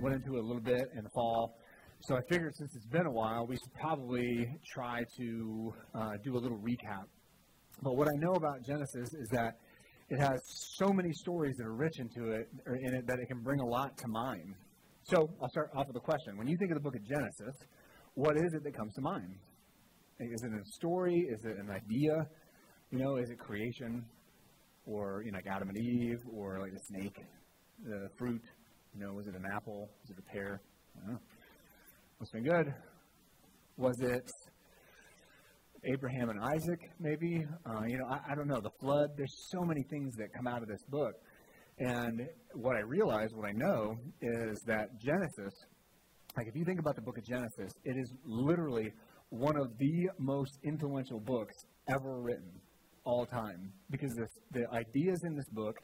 went into it a little bit in the fall. So I figured since it's been a while, we should probably try to uh, do a little recap. But what I know about Genesis is that it has so many stories that are rich into it, or in it, that it can bring a lot to mind. So I'll start off with a question. When you think of the book of Genesis, what is it that comes to mind? Is it a story? Is it an idea? You know, is it creation? Or, you know, like Adam and Eve? Or like the snake, the fruit? You know, was it an apple? Was it a pear? I don't know. What's been good? Was it Abraham and Isaac, maybe? Uh, you know, I, I don't know. The flood. There's so many things that come out of this book. And what I realize, what I know, is that Genesis, like if you think about the book of Genesis, it is literally one of the most influential books ever written, all time. Because this, the ideas in this book,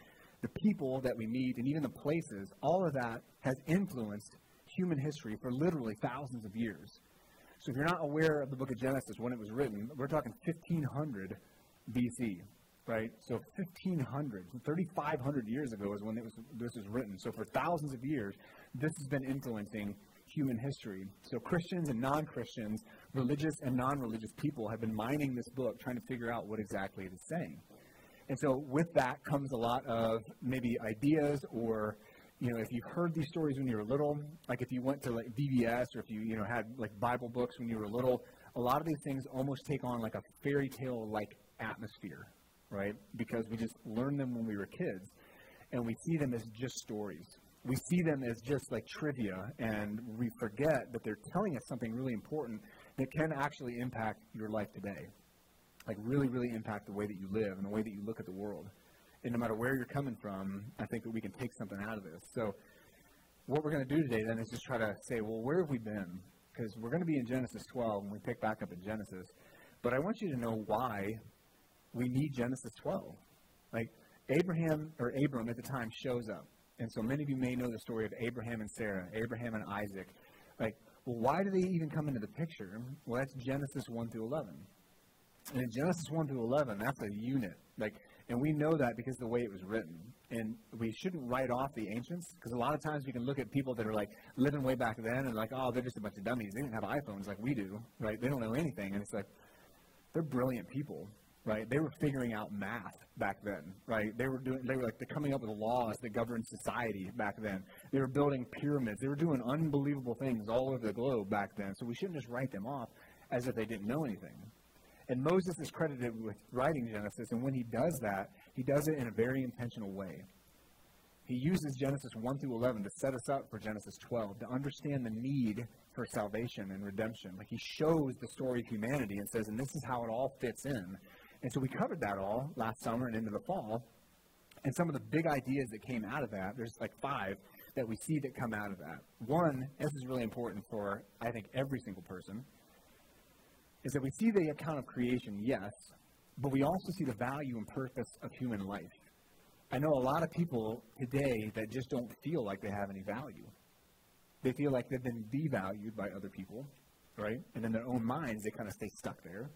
the people that we meet, and even the places, all of that has influenced human history for literally thousands of years. So if you're not aware of the book of Genesis when it was written, we're talking 1500 BC right? So 1500, 3500 years ago is when was, this was written. So for thousands of years, this has been influencing human history. So Christians and non-Christians, religious and non-religious people have been mining this book, trying to figure out what exactly it is saying. And so with that comes a lot of maybe ideas or you know, if you heard these stories when you were little, like if you went to like VBS or if you, you know, had like Bible books when you were little, a lot of these things almost take on like a fairy tale like atmosphere, right? Because we just learned them when we were kids, and we see them as just stories. We see them as just like trivia, and we forget that they're telling us something really important that can actually impact your life today. Like, really, really impact the way that you live and the way that you look at the world. And no matter where you're coming from, I think that we can take something out of this. So, what we're going to do today then is just try to say, well, where have we been? Because we're going to be in Genesis 12 and we pick back up in Genesis. But I want you to know why we need Genesis 12. Like, Abraham, or Abram at the time, shows up. And so many of you may know the story of Abraham and Sarah, Abraham and Isaac. Like, well, why do they even come into the picture? Well, that's Genesis 1 through 11. And in Genesis 1 through 11, that's a unit. Like, and we know that because the way it was written. And we shouldn't write off the ancients because a lot of times we can look at people that are like living way back then and like, oh, they're just a bunch of dummies. They didn't have iPhones like we do, right? They don't know anything. And it's like, they're brilliant people right? They were figuring out math back then, right? They were doing, they were like they're coming up with laws that govern society back then. They were building pyramids. They were doing unbelievable things all over the globe back then. So we shouldn't just write them off as if they didn't know anything. And Moses is credited with writing Genesis, and when he does that, he does it in a very intentional way. He uses Genesis 1 through 11 to set us up for Genesis 12, to understand the need for salvation and redemption. Like he shows the story of humanity and says, and this is how it all fits in. And so we covered that all last summer and into the fall. And some of the big ideas that came out of that, there's like five that we see that come out of that. One, this is really important for, I think, every single person, is that we see the account of creation, yes, but we also see the value and purpose of human life. I know a lot of people today that just don't feel like they have any value. They feel like they've been devalued by other people, right? And in their own minds, they kind of stay stuck there,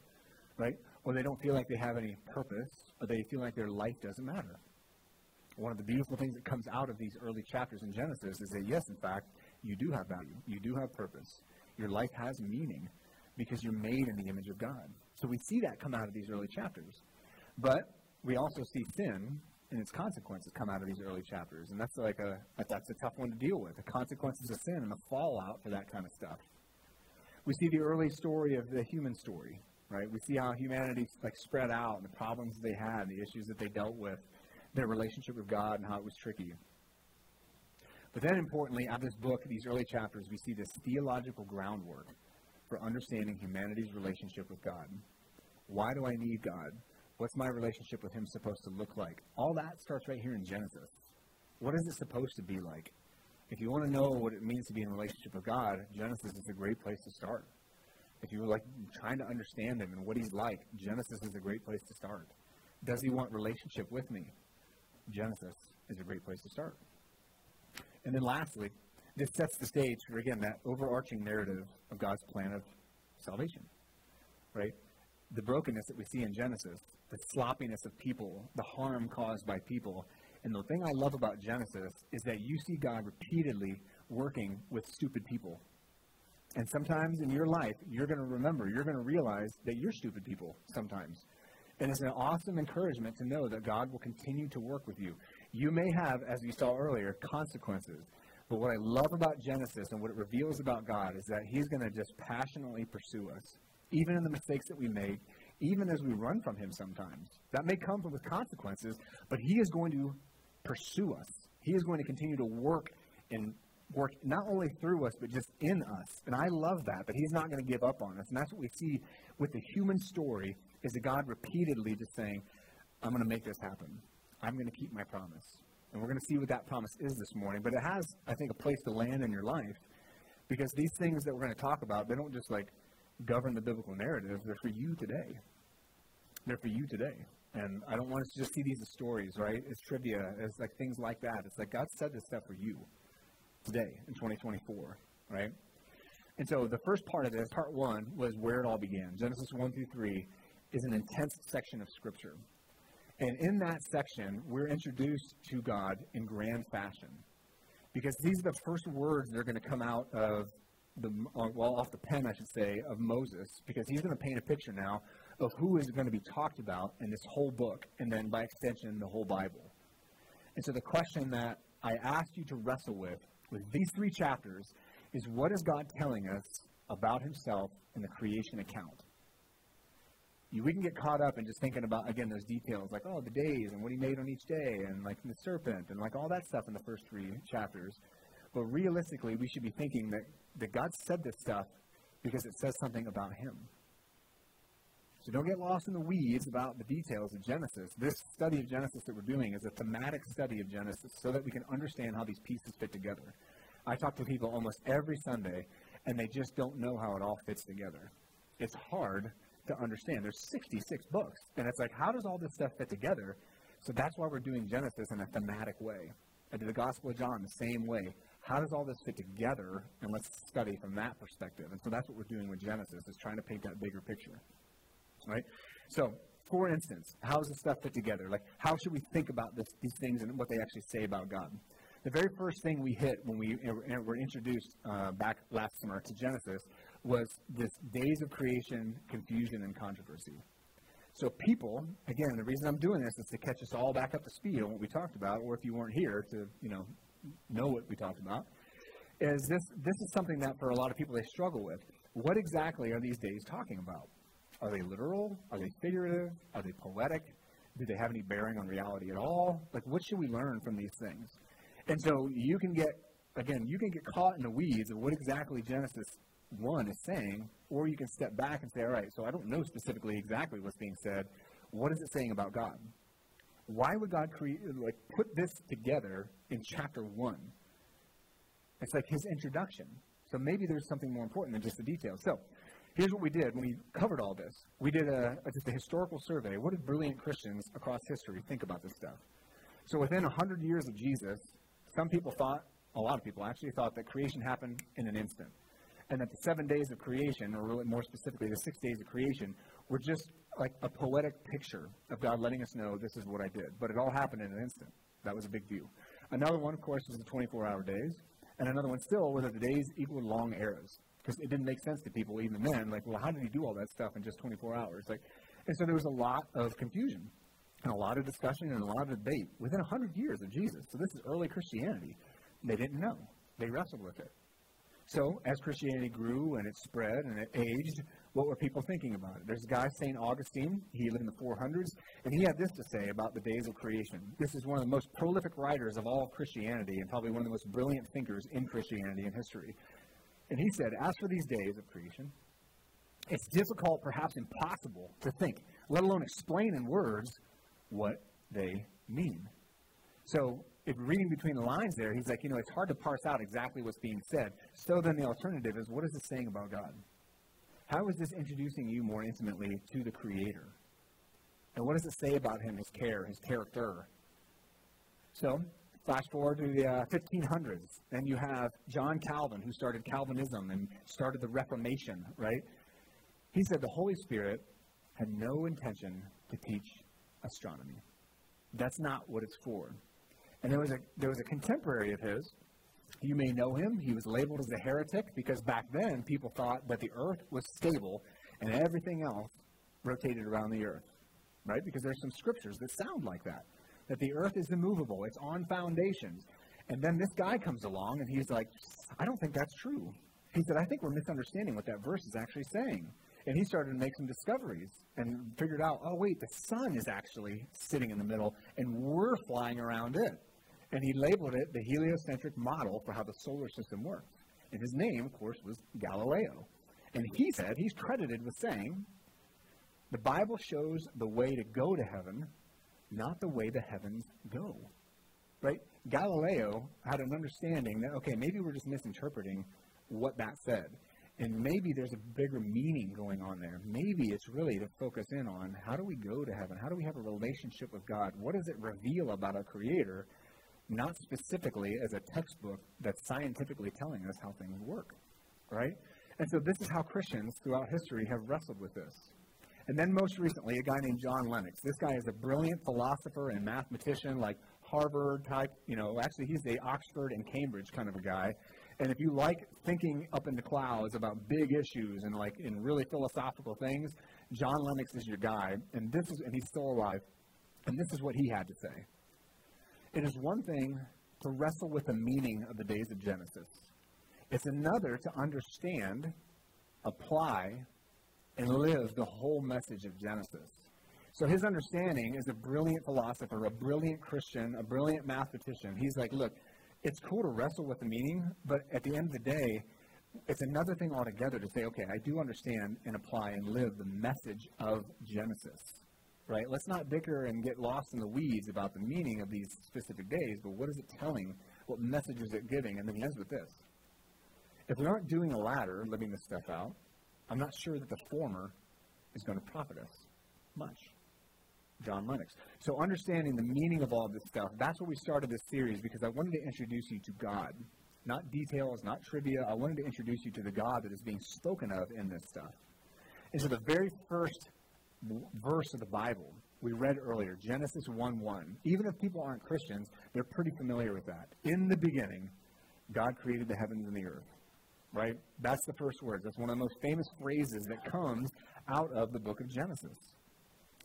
right? or they don't feel like they have any purpose, or they feel like their life doesn't matter. One of the beautiful things that comes out of these early chapters in Genesis is that, yes, in fact, you do have value. You do have purpose. Your life has meaning because you're made in the image of God. So we see that come out of these early chapters. But we also see sin and its consequences come out of these early chapters. And that's like a, that's a tough one to deal with the consequences of sin and the fallout for that kind of stuff. We see the early story of the human story right? We see how humanity like spread out and the problems they had, the issues that they dealt with, their relationship with God, and how it was tricky. But then, importantly, out of this book, these early chapters, we see this theological groundwork for understanding humanity's relationship with God. Why do I need God? What's my relationship with Him supposed to look like? All that starts right here in Genesis. What is it supposed to be like? If you want to know what it means to be in relationship with God, Genesis is a great place to start. If you're like trying to understand him and what he's like, Genesis is a great place to start. Does he want relationship with me? Genesis is a great place to start. And then lastly, this sets the stage for again that overarching narrative of God's plan of salvation. Right? The brokenness that we see in Genesis, the sloppiness of people, the harm caused by people. And the thing I love about Genesis is that you see God repeatedly working with stupid people and sometimes in your life, you're going to remember, you're going to realize that you're stupid people sometimes. And it's an awesome encouragement to know that God will continue to work with you. You may have, as we saw earlier, consequences. But what I love about Genesis and what it reveals about God is that He's going to just passionately pursue us, even in the mistakes that we make, even as we run from Him sometimes. That may come with consequences, but He is going to pursue us. He is going to continue to work and work not only through us, but just in us. And I love that, that He's not going to give up on us. And that's what we see with the human story is that God repeatedly just saying, I'm going to make this happen. I'm going to keep my promise. And we're going to see what that promise is this morning. But it has, I think, a place to land in your life because these things that we're going to talk about, they don't just like govern the biblical narrative. They're for you today. They're for you today. And I don't want us to just see these as stories, right? It's trivia. It's like things like that. It's like God said this stuff for you today in 2024, right? And so the first part of this, part one, was where it all began. Genesis 1 through 3 is an intense section of Scripture. And in that section, we're introduced to God in grand fashion. Because these are the first words that are going to come out of the, well, off the pen, I should say, of Moses. Because he's going to paint a picture now of who is going to be talked about in this whole book, and then by extension, the whole Bible. And so the question that I asked you to wrestle with with these three chapters is what is God telling us about himself in the creation account? We can get caught up in just thinking about, again, those details, like, oh, the days and what he made on each day, and like the serpent, and like all that stuff in the first three chapters. But realistically, we should be thinking that, that God said this stuff because it says something about him. So don't get lost in the weeds about the details of Genesis. This study of Genesis that we're doing is a thematic study of Genesis so that we can understand how these pieces fit together. I talk to people almost every Sunday, and they just don't know how it all fits together. It's hard to understand. There's 66 books, and it's like, how does all this stuff fit together? So that's why we're doing Genesis in a thematic way. I did the Gospel of John the same way. How does all this fit together? And let's study from that perspective. And so that's what we're doing with Genesis, is trying to paint that bigger picture right? So, for instance, how does this stuff fit together? Like, how should we think about this, these things and what they actually say about God? The very first thing we hit when we were introduced uh, back last summer to Genesis was this days of creation, confusion, and controversy. So people, again, the reason I'm doing this is to catch us all back up to speed on what we talked about, or if you weren't here to, you know, know what we talked about. Is this this is something that for a lot of people they struggle with. What exactly are these days talking about? Are they literal? Are they figurative? Are they poetic? Do they have any bearing on reality at all? Like, what should we learn from these things? And so you can get, again, you can get caught in the weeds of what exactly Genesis 1 is saying, or you can step back and say, all right, so I don't know specifically exactly what's being said. What is it saying about God? Why would God create, like, put this together in chapter 1? It's like his introduction. So maybe there's something more important than just the details. So Here's what we did when we covered all this. We did a, a, just a historical survey. What did brilliant Christians across history think about this stuff? So within 100 years of Jesus, some people thought, a lot of people actually thought that creation happened in an instant. And that the seven days of creation, or really more specifically, the six days of creation, were just like a poetic picture of God letting us know this is what I did. But it all happened in an instant. That was a big view. Another one, of course, was the 24 hour days. And another one still was that the days equaled long eras because it didn't make sense to people even then. Like, well, how did he do all that stuff in just 24 hours? Like, and so there was a lot of confusion and a lot of discussion and a lot of debate within 100 years of Jesus. So this is early Christianity. They didn't know. They wrestled with it. So as Christianity grew and it spread and it aged, what were people thinking about it? There's a guy, St. Augustine. He lived in the 400s, and he had this to say about the days of creation. This is one of the most prolific writers of all Christianity and probably one of the most brilliant thinkers in Christianity in history. And he said, As for these days of creation, it's difficult, perhaps impossible, to think, let alone explain in words, what they mean. So if reading between the lines there, he's like, you know, it's hard to parse out exactly what's being said. So then the alternative is, what is this saying about God? How is this introducing you more intimately to the Creator? And what does it say about him, his care, his character? So, flash forward to the uh, 1500s, and you have John Calvin, who started Calvinism and started the Reformation, right? He said the Holy Spirit had no intention to teach astronomy. That's not what it's for. And there was a there was a contemporary of his. You may know him. He was labeled as a heretic because back then people thought that the earth was stable and everything else rotated around the earth. Right? Because there's some scriptures that sound like that. That the earth is immovable, it's on foundations. And then this guy comes along and he's like, I don't think that's true. He said, I think we're misunderstanding what that verse is actually saying. And he started to make some discoveries and figured out, oh, wait, the sun is actually sitting in the middle, and we're flying around it. And he labeled it the heliocentric model for how the solar system works. And his name, of course, was Galileo. And he said, he's credited with saying, the Bible shows the way to go to heaven, not the way the heavens go. Right? Galileo had an understanding that, okay, maybe we're just misinterpreting what that said. And maybe there's a bigger meaning going on there. Maybe it's really to focus in on how do we go to heaven? How do we have a relationship with God? What does it reveal about our Creator? Not specifically as a textbook that's scientifically telling us how things work, right? And so this is how Christians throughout history have wrestled with this. And then most recently, a guy named John Lennox. This guy is a brilliant philosopher and mathematician, like Harvard type. You know, actually, he's the Oxford and Cambridge kind of a guy. And if you like thinking up in the clouds about big issues and like in really philosophical things, John Lennox is your guy. And this is, and he's still alive. And this is what he had to say. It is one thing to wrestle with the meaning of the days of Genesis. It's another to understand, apply, and live the whole message of Genesis. So his understanding is a brilliant philosopher, a brilliant Christian, a brilliant mathematician. He's like, look, it's cool to wrestle with the meaning, but at the end of the day, it's another thing altogether to say, okay, I do understand and apply and live the message of Genesis. Right? Let's not bicker and get lost in the weeds about the meaning of these specific days, but what is it telling? What message is it giving? And then he ends with this. If we aren't doing the latter, living this stuff out, I'm not sure that the former is going to profit us much. John Lennox. So understanding the meaning of all of this stuff, that's what we started this series because I wanted to introduce you to God. Not details, not trivia. I wanted to introduce you to the God that is being spoken of in this stuff. And so the very first verse of the Bible we read earlier, Genesis 1 1. Even if people aren't Christians, they're pretty familiar with that. In the beginning, God created the heavens and the earth. Right? That's the first words. That's one of the most famous phrases that comes out of the book of Genesis.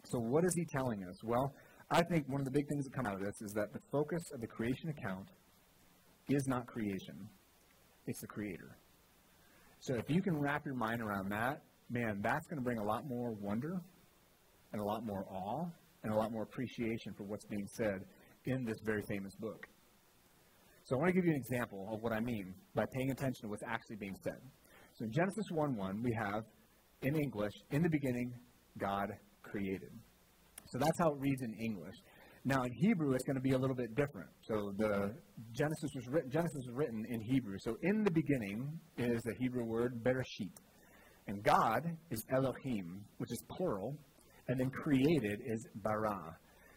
So, what is he telling us? Well, I think one of the big things that come out of this is that the focus of the creation account is not creation, it's the creator. So, if you can wrap your mind around that, man, that's going to bring a lot more wonder and a lot more awe and a lot more appreciation for what's being said in this very famous book. So, I want to give you an example of what I mean by paying attention to what's actually being said. So, in Genesis 1 1, we have in English, in the beginning, God created. So that's how it reads in English. Now in Hebrew, it's going to be a little bit different. So the Genesis was written. Genesis was written in Hebrew. So in the beginning is the Hebrew word bereshit, and God is Elohim, which is plural, and then created is bara.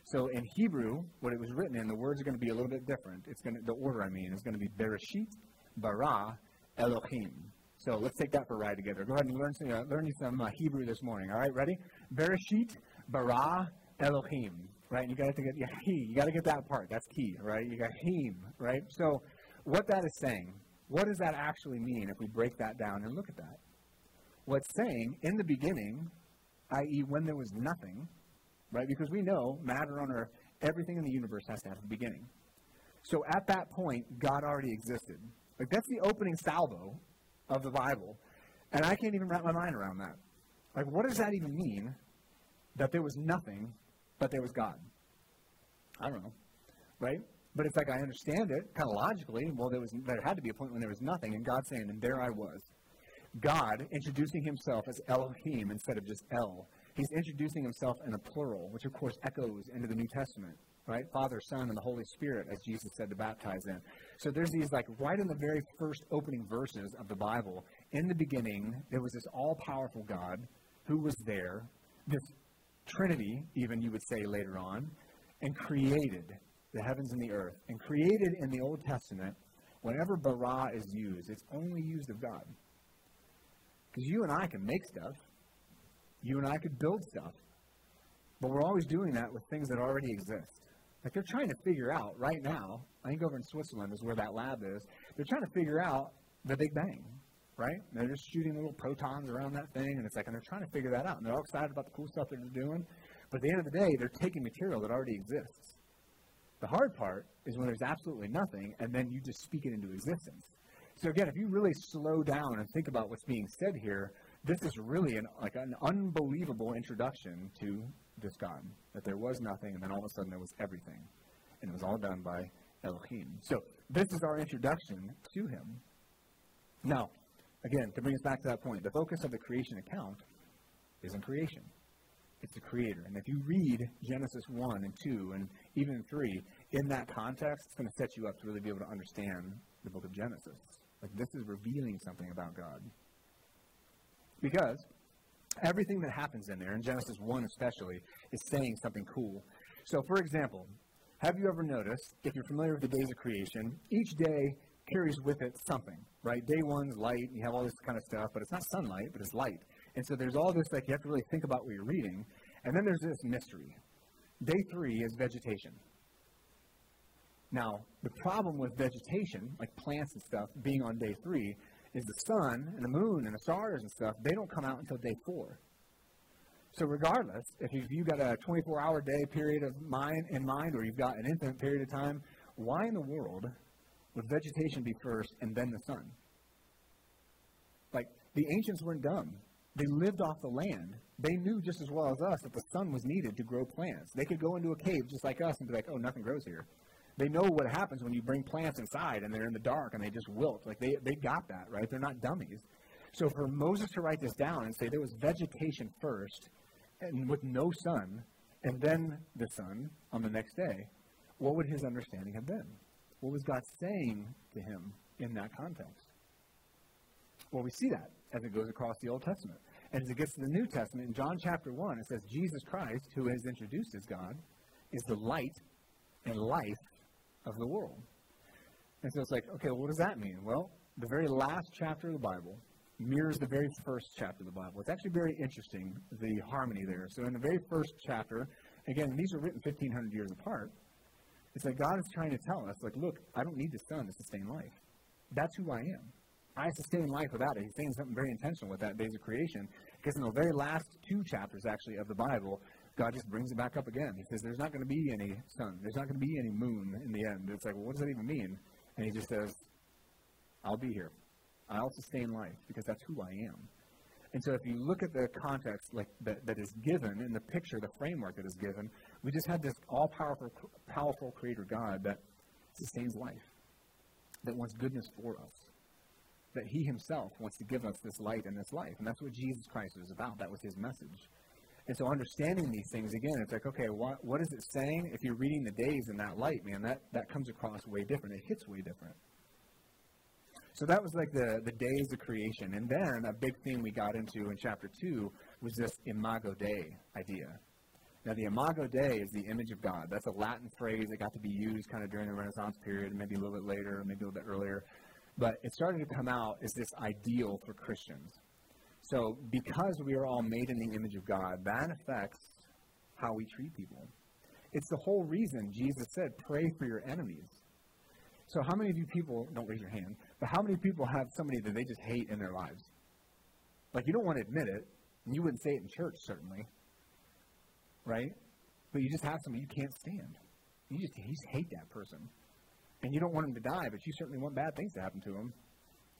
So in Hebrew, what it was written in, the words are going to be a little bit different. It's going to, the order I mean is going to be bereshit, bara, Elohim. So let's take that for a ride together. Go ahead and learn some, uh, learn some uh, Hebrew this morning. All right, ready? Bereshit bara Elohim. Right? You got to get yeah, he. You got to get that part. That's key. Right? You got him. Right? So what that is saying, what does that actually mean if we break that down and look at that? What's saying in the beginning, i.e., when there was nothing, right? Because we know matter on earth, everything in the universe has to have a beginning. So at that point, God already existed. Like that's the opening salvo of the Bible. And I can't even wrap my mind around that. Like, what does that even mean that there was nothing, but there was God? I don't know, right? But it's like I understand it kind of logically. Well, there was there had to be a point when there was nothing, and God saying, "And there I was." God introducing Himself as Elohim instead of just El. He's introducing Himself in a plural, which of course echoes into the New Testament. right? Father, Son, and the Holy Spirit, as Jesus said to baptize in. So there's these, like, right in the very first opening verses of the Bible, in the beginning, there was this all powerful God who was there, this Trinity, even you would say later on, and created the heavens and the earth. And created in the Old Testament, whenever bara is used, it's only used of God. Because you and I can make stuff, you and I could build stuff, but we're always doing that with things that already exist. Like they're trying to figure out right now, I think over in Switzerland is where that lab is, they're trying to figure out the Big Bang, right? And they're just shooting little protons around that thing, and it's like, and they're trying to figure that out. And they're all excited about the cool stuff that they're doing. But at the end of the day, they're taking material that already exists. The hard part is when there's absolutely nothing, and then you just speak it into existence. So again, if you really slow down and think about what's being said here, this is really an, like an unbelievable introduction to this God. That there was nothing, and then all of a sudden there was everything. And it was all done by Elohim. So this is our introduction to him. Now, again, to bring us back to that point, the focus of the creation account is in creation. It's the creator. And if you read Genesis 1 and 2 and even 3 in that context, it's going to set you up to really be able to understand the book of Genesis. Like this is revealing something about God. Because everything that happens in there, in Genesis 1 especially, is saying something cool. So, for example, have you ever noticed, if you're familiar with the days of creation, each day carries with it something, right? Day one's light, you have all this kind of stuff, but it's not sunlight, but it's light. And so there's all this, like, you have to really think about what you're reading. And then there's this mystery. Day three is vegetation. Now, the problem with vegetation, like plants and stuff, being on day three, is the sun and the moon and the stars and stuff, they don't come out until day four. So regardless, if you've got a 24-hour day period of mind in mind, or you've got an infinite period of time, why in the world would vegetation be first and then the sun? Like the ancients weren't dumb. They lived off the land. They knew just as well as us that the sun was needed to grow plants. They could go into a cave just like us and be like, "Oh, nothing grows here." They know what happens when you bring plants inside and they're in the dark and they just wilt. Like they, they got that, right? They're not dummies. So for Moses to write this down and say there was vegetation first and with no sun, and then the sun on the next day, what would his understanding have been? What was God saying to him in that context? Well, we see that as it goes across the Old Testament. And as it gets to the New Testament, in John chapter 1, it says, Jesus Christ, who is introduced as God, is the light and life of the world. And so it's like, okay, well, what does that mean? Well, the very last chapter of the Bible mirrors the very first chapter of the Bible. It's actually very interesting, the harmony there. So in the very first chapter, again, these are written 1,500 years apart. It's like God is trying to tell us, like, look, I don't need the sun to sustain life. That's who I am. I sustain life without it. He's saying something very intentional with that days of creation. Because in the very last two chapters, actually, of the Bible, God just brings it back up again. He says, There's not going to be any sun. There's not going to be any moon in the end. It's like, well, what does that even mean? And he just says, I'll be here. I'll sustain life because that's who I am. And so if you look at the context like that, that is given in the picture, the framework that is given, we just have this all powerful powerful creator God that sustains life, that wants goodness for us. That he himself wants to give us this light and this life. And that's what Jesus Christ was about. That was his message. And so understanding these things, again, it's like, okay, what, what is it saying? If you're reading the days in that light, man, that, that comes across way different. It hits way different. So that was like the, the days of creation. And then a big theme we got into in chapter 2 was this imago Dei idea. Now, the imago Dei is the image of God. That's a Latin phrase that got to be used kind of during the Renaissance period, maybe a little bit later, maybe a little bit earlier. But it started to come out as this ideal for Christians. So, because we are all made in the image of God, that affects how we treat people. It's the whole reason Jesus said, pray for your enemies. So, how many of you people, don't raise your hand, but how many people have somebody that they just hate in their lives? Like, you don't want to admit it, and you wouldn't say it in church, certainly, right? But you just have somebody you can't stand. You just, you just hate that person. And you don't want them to die, but you certainly want bad things to happen to them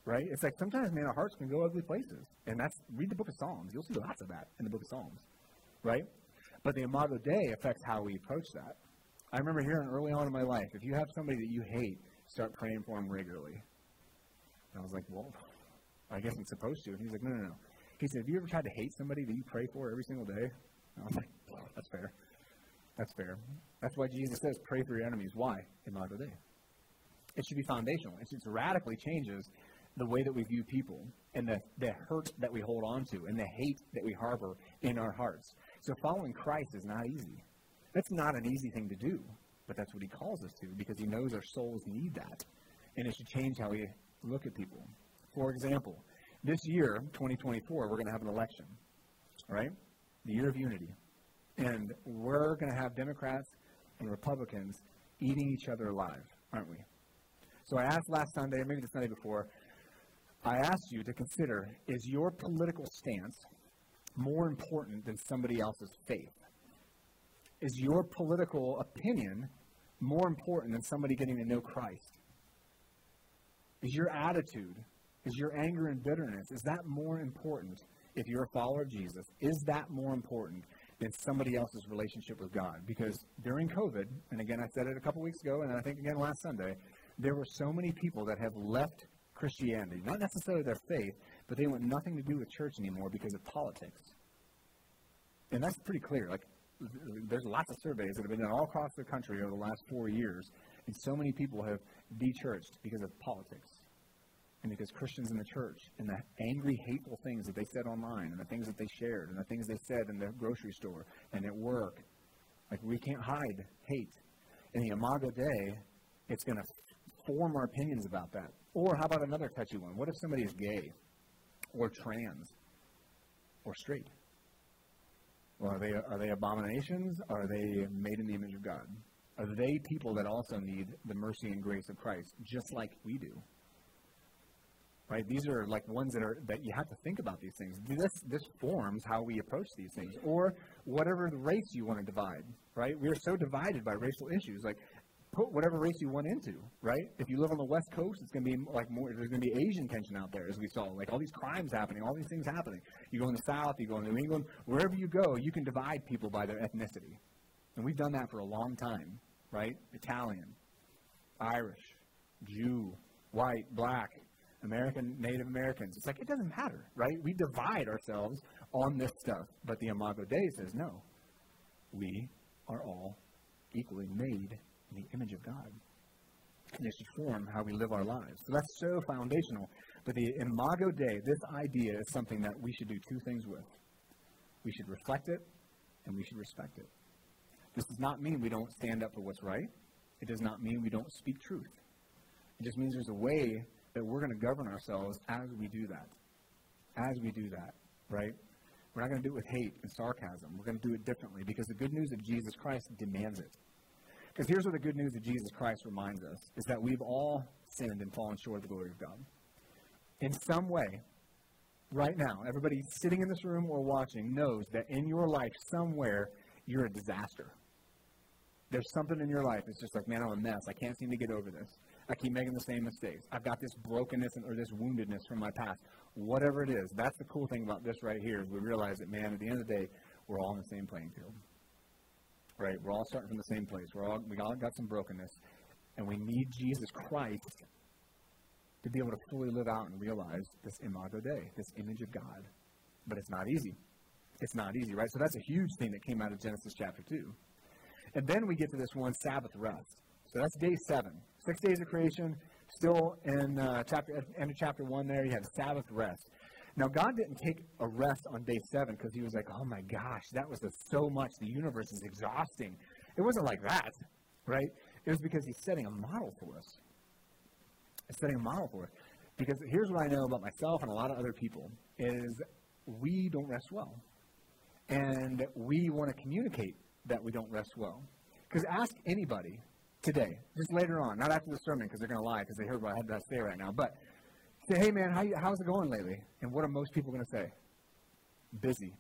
right? It's like sometimes, man, our hearts can go ugly places. And that's, read the book of Psalms. You'll see lots of that in the book of Psalms, right? But the Imago Dei affects how we approach that. I remember hearing early on in my life, if you have somebody that you hate, start praying for them regularly. And I was like, well, I guess I'm supposed to. And he's like, no, no, no. He said, have you ever tried to hate somebody that you pray for every single day? And I was like, well, that's fair. That's fair. That's why Jesus says, pray for your enemies. Why? Imago Dei. It should be foundational. It, should, radically changes the way that we view people and the, the hurt that we hold on to and the hate that we harbor in our hearts. So following Christ is not easy. That's not an easy thing to do, but that's what he calls us to because he knows our souls need that. And it should change how we look at people. For example, this year, 2024, we're going to have an election, right? The year of unity. And we're going to have Democrats and Republicans eating each other alive, aren't we? So I asked last Sunday, or maybe the Sunday before, I ask you to consider is your political stance more important than somebody else's faith? Is your political opinion more important than somebody getting to know Christ? Is your attitude, is your anger and bitterness, is that more important if you're a follower of Jesus? Is that more important than somebody else's relationship with God? Because during COVID, and again, I said it a couple weeks ago, and I think again last Sunday, there were so many people that have left Christianity, not necessarily their faith, but they want nothing to do with church anymore because of politics. And that's pretty clear. Like, there's lots of surveys that have been done all across the country over the last four years, and so many people have de-churched because of politics and because Christians in the church and the angry, hateful things that they said online and the things that they shared and the things they said in the grocery store and at work. Like, we can't hide hate. In the Imago Dei, it's going to form our opinions about that. Or how about another touchy one? What if somebody is gay or trans or straight? Well, are they, are they abominations? Are they made in the image of God? Are they people that also need the mercy and grace of Christ, just like we do? Right? These are like ones that are that you have to think about these things. This this forms how we approach these things, or whatever race you want to divide. Right? We are so divided by racial issues. Like whatever race you want into, right? If you live on the West Coast, it's going to be like more. There's going to be Asian tension out there, as we saw, like all these crimes happening, all these things happening. You go in the South, you go in New England, wherever you go, you can divide people by their ethnicity, and we've done that for a long time, right? Italian, Irish, Jew, white, black, American, Native Americans. It's like it doesn't matter, right? We divide ourselves on this stuff, but the Imago Dei says no. We are all equally made in the image of God. And it should form how we live our lives. So that's so foundational. But the Imago Dei, this idea is something that we should do two things with. We should reflect it, and we should respect it. This does not mean we don't stand up for what's right. It does not mean we don't speak truth. It just means there's a way that we're going to govern ourselves as we do that. As we do that, right? We're not going to do it with hate and sarcasm. We're going to do it differently because the good news of Jesus Christ demands it. Because here's what the good news of Jesus Christ reminds us is that we've all sinned and fallen short of the glory of God. In some way, right now, everybody sitting in this room or watching knows that in your life, somewhere, you're a disaster. There's something in your life that's just like, man, I'm a mess. I can't seem to get over this. I keep making the same mistakes. I've got this brokenness or this woundedness from my past. Whatever it is, that's the cool thing about this right here is we realize that, man, at the end of the day, we're all on the same playing field right? We're all starting from the same place. We're all we all got some brokenness, and we need Jesus Christ to be able to fully live out and realize this imago Dei, this image of God. But it's not easy. It's not easy, right? So that's a huge thing that came out of Genesis chapter two, and then we get to this one Sabbath rest. So that's day seven, six days of creation. Still in uh, chapter end of chapter one, there you have Sabbath rest. Now, God didn't take a rest on day seven because he was like, oh my gosh, that was so much. The universe is exhausting. It wasn't like that, right? It was because he's setting a model for us. He's setting a model for us. Because here's what I know about myself and a lot of other people is we don't rest well. And we want to communicate that we don't rest well. Because ask anybody today, just later on, not after the sermon because they're going to lie because they heard what I had to say right now, but Say, hey man, how you, how's it going lately? And what are most people going to say? Busy.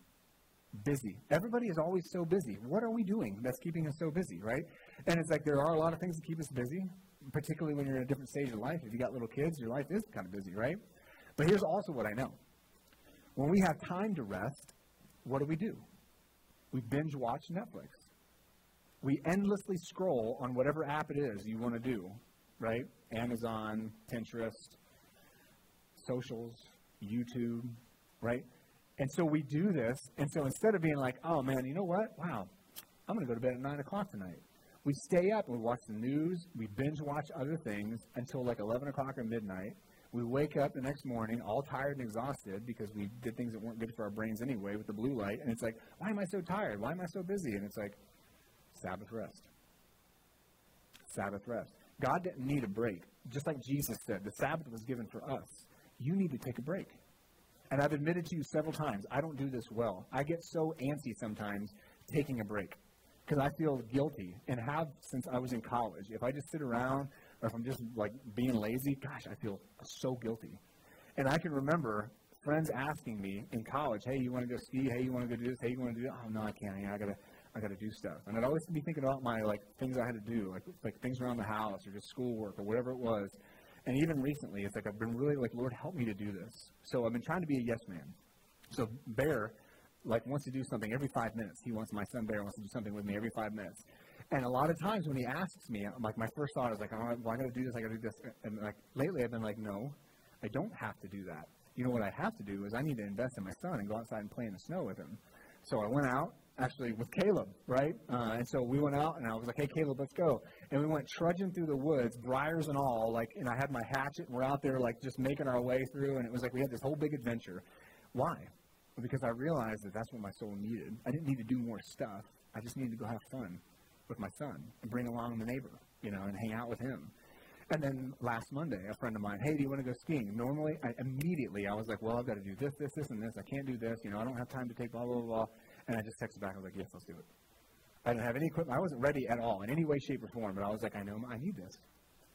Busy. Everybody is always so busy. What are we doing that's keeping us so busy, right? And it's like there are a lot of things that keep us busy, particularly when you're in a different stage of life. If you got little kids, your life is kind of busy, right? But here's also what I know. When we have time to rest, what do we do? We binge watch Netflix. We endlessly scroll on whatever app it is you want to do, right? Amazon, Pinterest, socials, YouTube, right? And so we do this. And so instead of being like, oh man, you know what? Wow, I'm going to go to bed at 9 o'clock tonight. We stay up and we watch the news. We binge watch other things until like 11 o'clock or midnight. We wake up the next morning all tired and exhausted because we did things that weren't good for our brains anyway with the blue light. And it's like, why am I so tired? Why am I so busy? And it's like, Sabbath rest. Sabbath rest. God didn't need a break. Just like Jesus said, the Sabbath was given for us. You need to take a break. And I've admitted to you several times, I don't do this well. I get so antsy sometimes taking a break because I feel guilty and have since I was in college. If I just sit around or if I'm just like being lazy, gosh, I feel so guilty. And I can remember friends asking me in college, "Hey, you want to go ski? Hey, you want to go do this? Hey, you want to do that?" Oh no, I can't. I gotta, I gotta do stuff. And I'd always be thinking about my like things I had to do, like like things around the house or just schoolwork or whatever it was. And even recently, it's like I've been really like, Lord, help me to do this. So I've been trying to be a yes man. So Bear like wants to do something every five minutes. He wants my son Bear wants to do something with me every five minutes. And a lot of times when he asks me, I'm like my first thought is like, oh, well, I got to do this, I got to do this. And like lately, I've been like, no, I don't have to do that. You know what I have to do is I need to invest in my son and go outside and play in the snow with him. So I went out actually with Caleb, right? Uh, and so we went out, and I was like, "Hey, Caleb, let's go." And we went trudging through the woods, briars and all. Like, and I had my hatchet, and we're out there like just making our way through, and it was like we had this whole big adventure. Why? because I realized that that's what my soul needed. I didn't need to do more stuff. I just needed to go have fun with my son and bring along the neighbor, you know, and hang out with him. And then last Monday, a friend of mine, hey, do you want to go skiing? Normally, I, immediately, I was like, well, I've got to do this, this, this, and this. I can't do this. You know, I don't have time to take blah, blah, blah. And I just texted back. I was like, yes, let's do it. I didn't have any equipment. I wasn't ready at all in any way, shape, or form. But I was like, I know I need this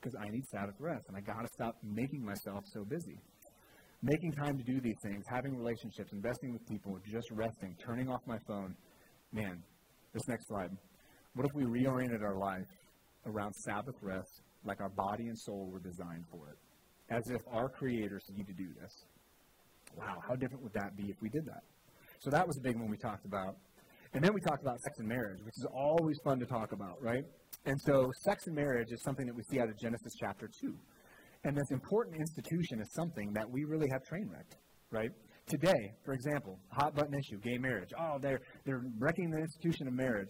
because I need Sabbath rest, and I got to stop making myself so busy making time to do these things, having relationships, investing with people, just resting, turning off my phone. Man, this next slide. What if we reoriented our life around Sabbath rest like our body and soul were designed for it? As if our creators need to do this. Wow, how different would that be if we did that? So that was a big one we talked about. And then we talked about sex and marriage, which is always fun to talk about, right? And so sex and marriage is something that we see out of Genesis chapter 2. And this important institution is something that we really have train wrecked, right? Today, for example, hot button issue, gay marriage. Oh, they're, they're wrecking the institution of marriage.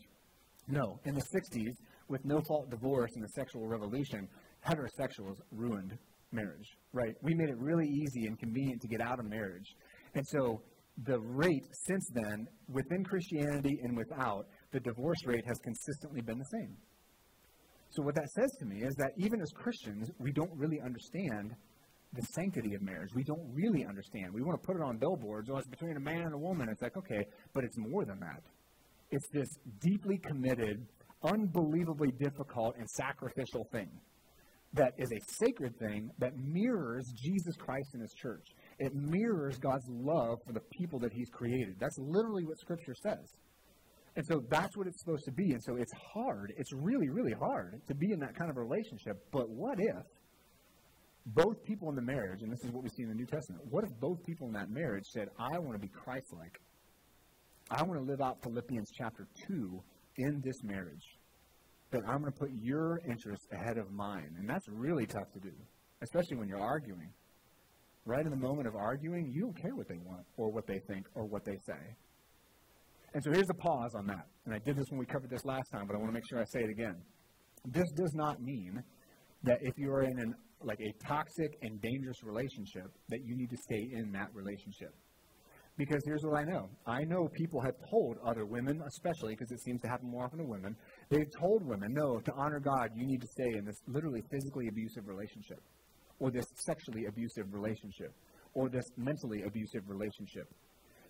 No. In the 60s, with no fault divorce and the sexual revolution, heterosexuals ruined marriage, right? We made it really easy and convenient to get out of marriage. And so the rate since then, within Christianity and without, the divorce rate has consistently been the same. So, what that says to me is that even as Christians, we don't really understand the sanctity of marriage. We don't really understand. We want to put it on billboards. Oh, it's between a man and a woman. It's like, okay, but it's more than that. It's this deeply committed, unbelievably difficult, and sacrificial thing that is a sacred thing that mirrors Jesus Christ and his church. It mirrors God's love for the people that he's created. That's literally what Scripture says. And so that's what it's supposed to be. And so it's hard. It's really, really hard to be in that kind of relationship. But what if both people in the marriage, and this is what we see in the New Testament, what if both people in that marriage said, I want to be Christ like? I want to live out Philippians chapter 2 in this marriage. That I'm going to put your interests ahead of mine. And that's really tough to do, especially when you're arguing. Right in the moment of arguing, you don't care what they want or what they think or what they say. And so here's a pause on that. And I did this when we covered this last time, but I want to make sure I say it again. This does not mean that if you are in an like a toxic and dangerous relationship, that you need to stay in that relationship. Because here's what I know. I know people have told other women, especially because it seems to happen more often to women, they've told women, no, to honor God, you need to stay in this literally physically abusive relationship, or this sexually abusive relationship, or this mentally abusive relationship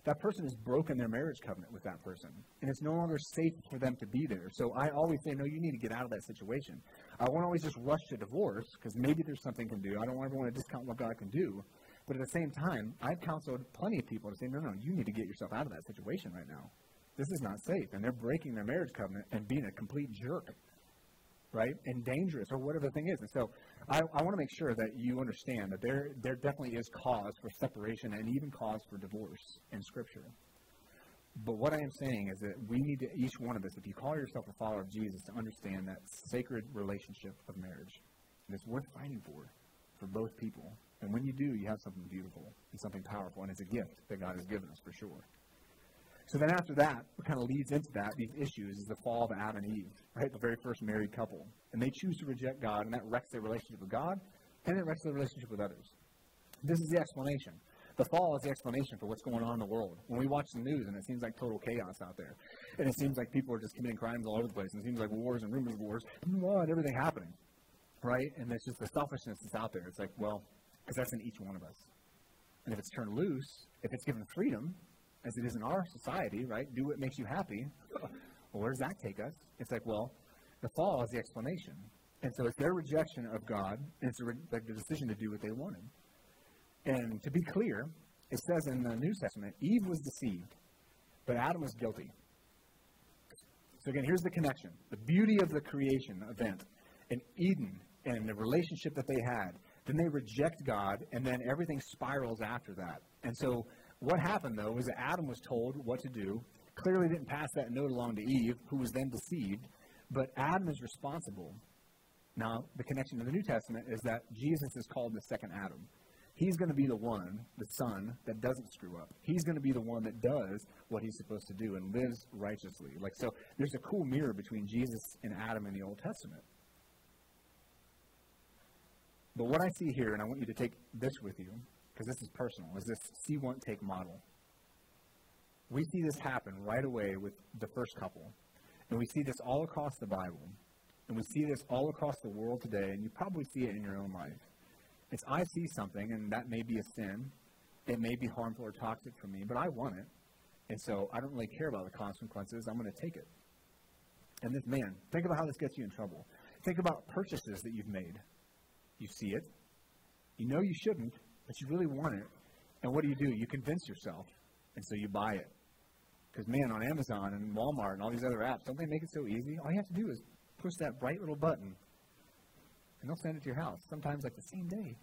that person has broken their marriage covenant with that person. And it's no longer safe for them to be there. So I always say, no, you need to get out of that situation. I won't always just rush to divorce because maybe there's something can do. I don't ever want to discount what God can do. But at the same time, I've counseled plenty of people to say, no, no, you need to get yourself out of that situation right now. This is not safe. And they're breaking their marriage covenant and being a complete jerk right? And dangerous, or whatever the thing is. And so I, I want to make sure that you understand that there, there definitely is cause for separation and even cause for divorce in Scripture. But what I am saying is that we need to, each one of us, if you call yourself a follower of Jesus, to understand that sacred relationship of marriage. It's worth fighting for, for both people. And when you do, you have something beautiful and something powerful, and it's a gift that God has given us for sure. So then after that, what kind of leads into that, these issues, is the fall of Adam and Eve, right? The very first married couple. And they choose to reject God, and that wrecks their relationship with God, and it wrecks their relationship with others. This is the explanation. The fall is the explanation for what's going on in the world. When we watch the news and it seems like total chaos out there, and it seems like people are just committing crimes all over the place, and it seems like wars and rumors of wars, and everything happening, right? And it's just the selfishness that's out there. It's like, well, because that's in each one of us. And if it's turned loose, if it's given freedom, as it is in our society, right? Do what makes you happy. well, where does that take us? It's like, well, the fall is the explanation. And so it's their rejection of God, and it's re- like the decision to do what they wanted. And to be clear, it says in the New Testament, Eve was deceived, but Adam was guilty. So again, here's the connection. The beauty of the creation event in Eden and the relationship that they had. Then they reject God, and then everything spirals after that. And so what happened, though, was that Adam was told what to do, clearly didn't pass that note along to Eve, who was then deceived, but Adam is responsible. Now, the connection to the New Testament is that Jesus is called the second Adam. He's going to be the one, the son, that doesn't screw up. He's going to be the one that does what he's supposed to do and lives righteously. Like so, there's a cool mirror between Jesus and Adam in the Old Testament. But what I see here, and I want you to take this with you, because this is personal, is this see, won't take model. We see this happen right away with the first couple. And we see this all across the Bible. And we see this all across the world today, and you probably see it in your own life. It's I see something, and that may be a sin. It may be harmful or toxic for me, but I want it. And so I don't really care about the consequences. I'm going to take it. And this, man, think about how this gets you in trouble. Think about purchases that you've made. You see it. You know you shouldn't, but you really want it. And what do you do? You convince yourself, and so you buy it. Because, man, on Amazon and Walmart and all these other apps, don't they make it so easy? All you have to do is push that bright little button, and they'll send it to your house, sometimes like the same day,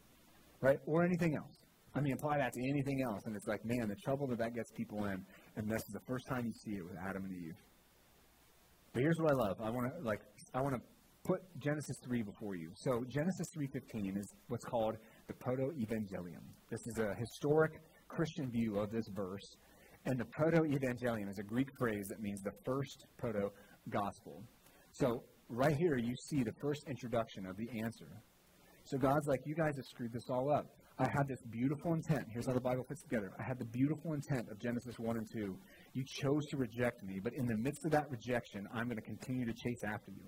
right? Or anything else. I mean, apply that to anything else, and it's like, man, the trouble that that gets people in, and this is the first time you see it with Adam and Eve. But here's what I love. I want to like I want to put Genesis 3 before you. So Genesis 3:15 is what's called the proto-evangelium. This is a historic Christian view of this verse, and the proto-evangelium is a Greek phrase that means the first proto-gospel. So right here you see the first introduction of the answer. So God's like, you guys have screwed this all up. I had this beautiful intent. Here's how the Bible fits together. I had the beautiful intent of Genesis 1 and 2. You chose to reject me, but in the midst of that rejection, I'm going to continue to chase after you.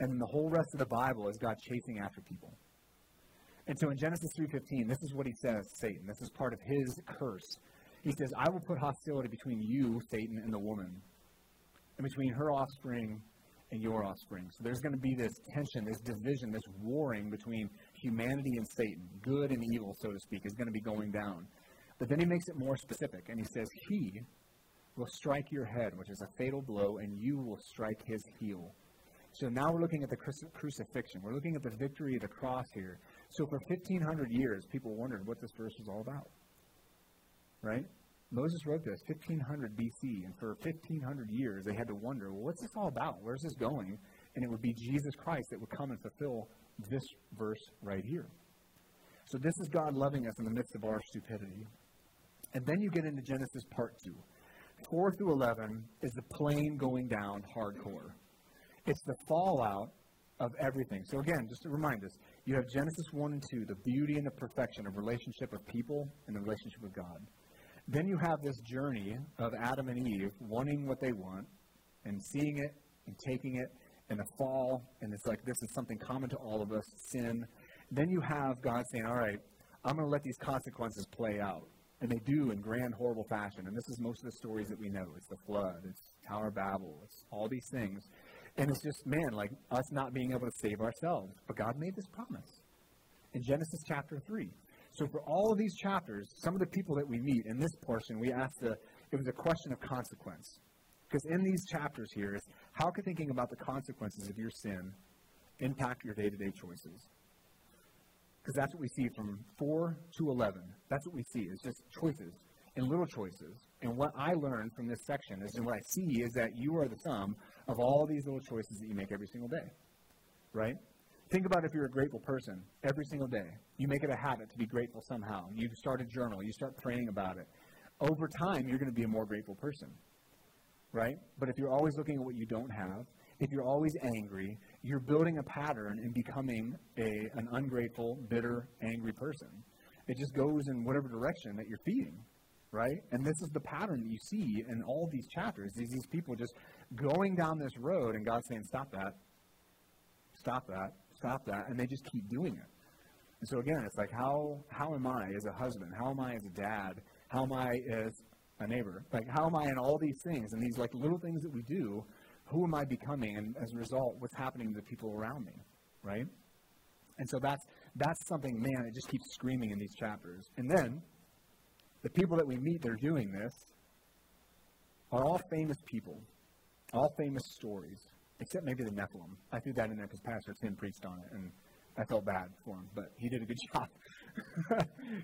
And the whole rest of the Bible is God chasing after people. And so in Genesis 3:15, this is what he says, Satan. This is part of his curse. He says, "I will put hostility between you, Satan, and the woman, and between her offspring and your offspring." So there's going to be this tension, this division, this warring between humanity and Satan, good and evil, so to speak, is going to be going down. But then he makes it more specific, and he says, "He will strike your head, which is a fatal blow, and you will strike his heel." So now we're looking at the crucifixion. We're looking at the victory of the cross here. So for 1,500 years, people wondered what this verse was all about. Right? Moses wrote this 1500 BC, and for 1500 years they had to wonder, well, what's this all about? Where's this going? And it would be Jesus Christ that would come and fulfill this verse right here. So this is God loving us in the midst of our stupidity. And then you get into Genesis part 2. 4 through 11 is the plane going down hardcore. It's the fallout of everything. So again, just to remind us, you have Genesis 1 and 2, the beauty and the perfection of relationship of people and the relationship with God. Then you have this journey of Adam and Eve wanting what they want and seeing it and taking it and the fall, and it's like this is something common to all of us, sin. Then you have God saying, All right, I'm going to let these consequences play out. And they do in grand, horrible fashion. And this is most of the stories that we know. It's the flood, it's Tower of Babel, it's all these things. And it's just, man, like us not being able to save ourselves. But God made this promise in Genesis chapter 3. So for all of these chapters, some of the people that we meet in this portion, we asked the, it was a question of consequence. Because in these chapters here is how can thinking about the consequences of your sin impact your day-to-day choices? Because that's what we see from 4 to 11. That's what we see. is just choices and little choices. And what I learned from this section is, and what I see is that you are the sum of all these little choices that you make every single day. Right? Think about if you're a grateful person every single day. You make it a habit to be grateful somehow. You start a journal. You start praying about it. over time, you're going to be a more grateful person, right? But if you're always looking at what you don't have, if you're always angry, you're building a pattern and becoming a, an ungrateful, bitter, angry person. It just goes in whatever direction that you're feeding, right? And this is the pattern that you see in all these chapters. These, these people just going down this road and God saying, stop that, stop that, stop that, and they just keep doing it. And so again, it's like how how am I as a husband? How am I as a dad? How am I as a neighbor? Like how am I in all these things and these like little things that we do? Who am I becoming? And as a result, what's happening to the people around me, right? And so that's that's something, man, it just keeps screaming in these chapters. And then the people that we meet that are doing this are all famous people, all famous stories, except maybe the Nephilim. I threw that in there because Pastor Tim preached on it, and I felt bad for him, but he did a good job.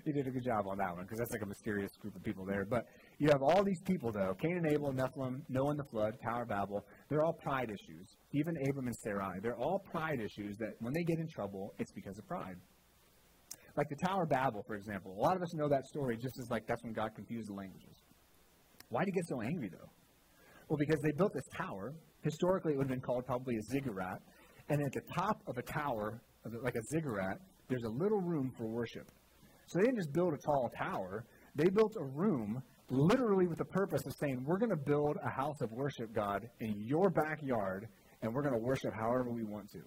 he did a good job on that one because that's like a mysterious group of people there. But you have all these people, though Cain and Abel, Nephilim, Noah and the flood, Tower of Babel. They're all pride issues. Even Abram and Sarai. They're all pride issues that when they get in trouble, it's because of pride. Like the Tower of Babel, for example. A lot of us know that story just as like that's when God confused the languages. Why did he get so angry, though? Well, because they built this tower. Historically, it would have been called probably a ziggurat. And at the top of a tower, like a ziggurat, there's a little room for worship. So they didn't just build a tall tower, they built a room literally with the purpose of saying, We're going to build a house of worship, God, in your backyard, and we're going to worship however we want to.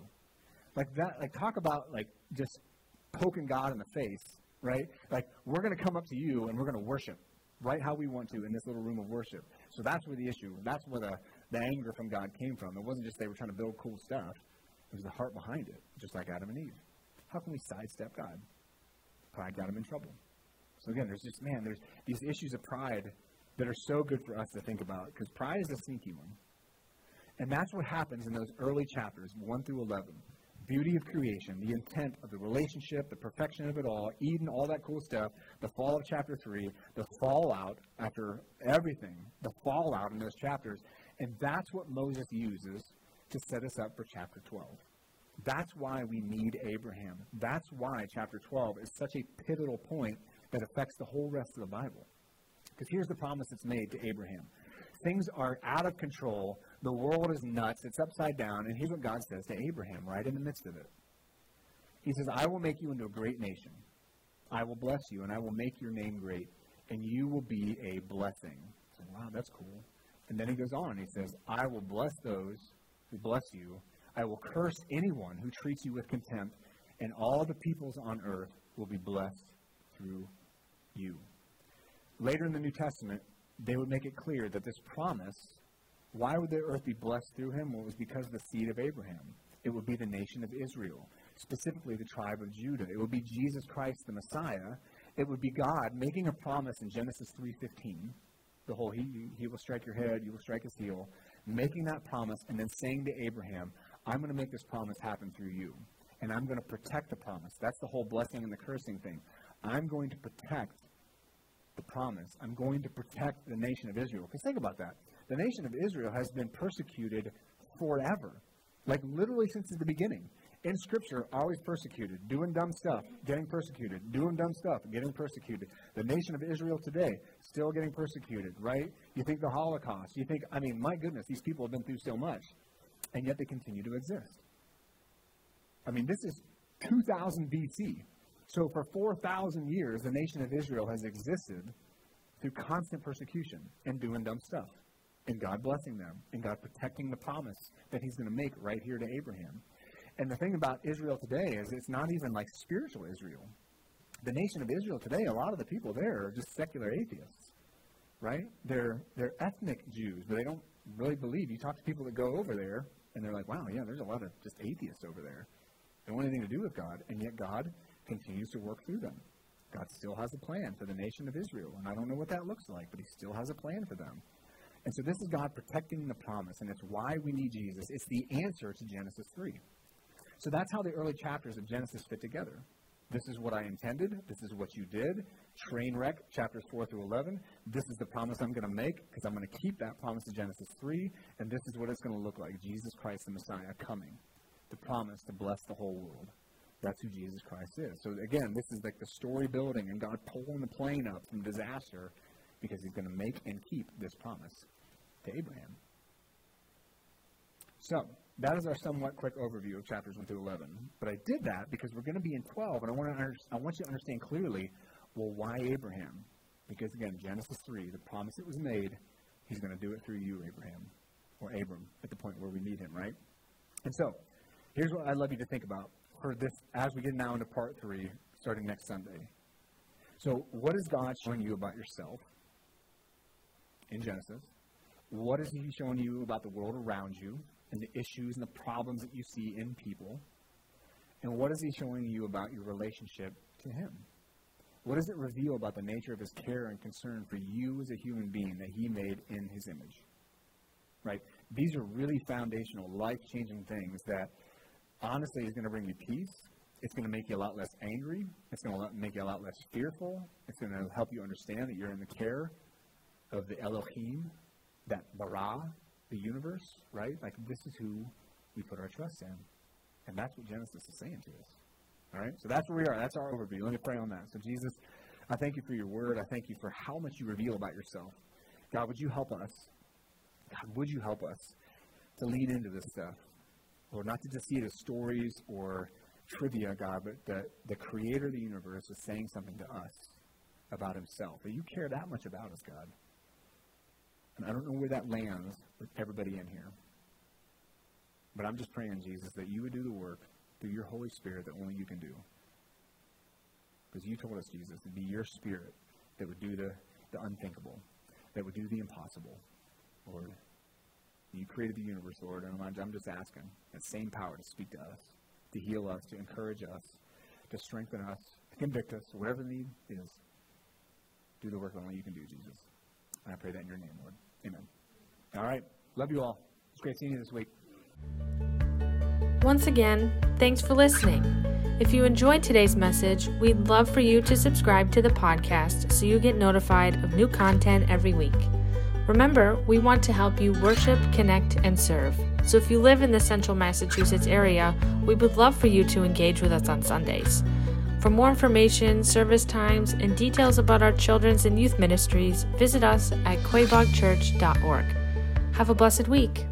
Like that, like talk about like just poking God in the face, right? Like we're going to come up to you and we're going to worship right how we want to in this little room of worship. So that's where the issue, that's where the, the anger from God came from. It wasn't just they were trying to build cool stuff. It was the heart behind it, just like Adam and Eve. How can we sidestep God? Pride got him in trouble. So again, there's just, man, there's these issues of pride that are so good for us to think about because pride is a sneaky one. And that's what happens in those early chapters, 1 through 11. Beauty of creation, the intent of the relationship, the perfection of it all, Eden, all that cool stuff, the fall of chapter 3, the fallout after everything, the fallout in those chapters. And that's what Moses uses to set us up for chapter 12. That's why we need Abraham. That's why chapter 12 is such a pivotal point that affects the whole rest of the Bible. Because here's the promise that's made to Abraham things are out of control. The world is nuts. It's upside down. And here's what God says to Abraham right in the midst of it He says, I will make you into a great nation. I will bless you, and I will make your name great, and you will be a blessing. So, wow, that's cool. And then he goes on. He says, I will bless those who bless you. I will curse anyone who treats you with contempt, and all the peoples on earth will be blessed through you. Later in the New Testament, they would make it clear that this promise, why would the earth be blessed through him? Well, it was because of the seed of Abraham. It would be the nation of Israel, specifically the tribe of Judah. It would be Jesus Christ, the Messiah. It would be God making a promise in Genesis 3.15, the whole he, he will strike your head, you will strike his heel, making that promise and then saying to Abraham, I'm going to make this promise happen through you. And I'm going to protect the promise. That's the whole blessing and the cursing thing. I'm going to protect the promise. I'm going to protect the nation of Israel. Because think about that. The nation of Israel has been persecuted forever. Like literally since the beginning. In Scripture, always persecuted, doing dumb stuff, getting persecuted, doing dumb stuff, getting persecuted. The nation of Israel today, still getting persecuted, right? You think the Holocaust. You think, I mean, my goodness, these people have been through so much and yet they continue to exist. I mean, this is 2000 BC. So for 4,000 years, the nation of Israel has existed through constant persecution and doing dumb stuff, and God blessing them, and God protecting the promise that He's going to make right here to Abraham. And the thing about Israel today is it's not even like spiritual Israel. The nation of Israel today, a lot of the people there are just secular atheists, right? They're, they're ethnic Jews, but they don't really believe. You talk to people that go over there, and they're like, wow, yeah, there's a lot of just atheists over there. They don't want anything to do with God, and yet God continues to work through them. God still has a plan for the nation of Israel, and I don't know what that looks like, but He still has a plan for them. And so this is God protecting the promise, and it's why we need Jesus. It's the answer to Genesis 3. So that's how the early chapters of Genesis fit together. This is what I intended. This is what you did. Train wreck, chapters 4 through 11. This is the promise I'm going to make because I'm going to keep that promise in Genesis 3. And this is what it's going to look like Jesus Christ, the Messiah, coming. The promise to bless the whole world. That's who Jesus Christ is. So again, this is like the story building and God pulling the plane up from disaster because he's going to make and keep this promise to Abraham. So, that is our somewhat quick overview of chapters 1 through 11. But I did that because we're going to be in 12, and I want, to under, I want you to understand clearly well, why Abraham? Because, again, Genesis 3, the promise that was made, he's going to do it through you, Abraham, or Abram, at the point where we meet him, right? And so, here's what I'd love you to think about for this as we get now into part 3, starting next Sunday. So, what is God showing you about yourself in Genesis? What is He showing you about the world around you and the issues and the problems that you see in people? And what is He showing you about your relationship to Him? What does it reveal about the nature of His care and concern for you as a human being that He made in His image? Right? These are really foundational, life changing things that honestly is going to bring you peace it's going to make you a lot less angry. It's going to make you a lot less fearful. It's going to help you understand that you're in the care of the Elohim, that bara, the universe, right? Like this is who we put our trust in. And that's what Genesis is saying to us. All right? So that's where we are. That's our overview. Let me pray on that. So, Jesus, I thank you for your word. I thank you for how much you reveal about yourself. God, would you help us? God, would you help us to lean into this stuff? Lord, not to just see it as stories or trivia, God, but the, the creator of the universe is saying something to us about himself. That you care that much about us, God. And I don't know where that lands with everybody in here. But I'm just praying, Jesus, that you would do the work through your Holy Spirit that only you can do. Because you told us, Jesus, to be your spirit that would do the, the unthinkable, that would do the impossible. Lord, you created the universe, Lord, and I'm just asking that same power to speak to us to heal us, to encourage us, to strengthen us, to convict us, whatever the need is. Do the work only you can do, Jesus. And I pray that in your name, Lord. Amen. All right. Love you all. It's great seeing you this week. Once again, thanks for listening. If you enjoyed today's message, we'd love for you to subscribe to the podcast so you get notified of new content every week. Remember, we want to help you worship, connect, and serve. So if you live in the central Massachusetts area, we would love for you to engage with us on Sundays. For more information, service times, and details about our children's and youth ministries, visit us at quaboagchurch.org. Have a blessed week.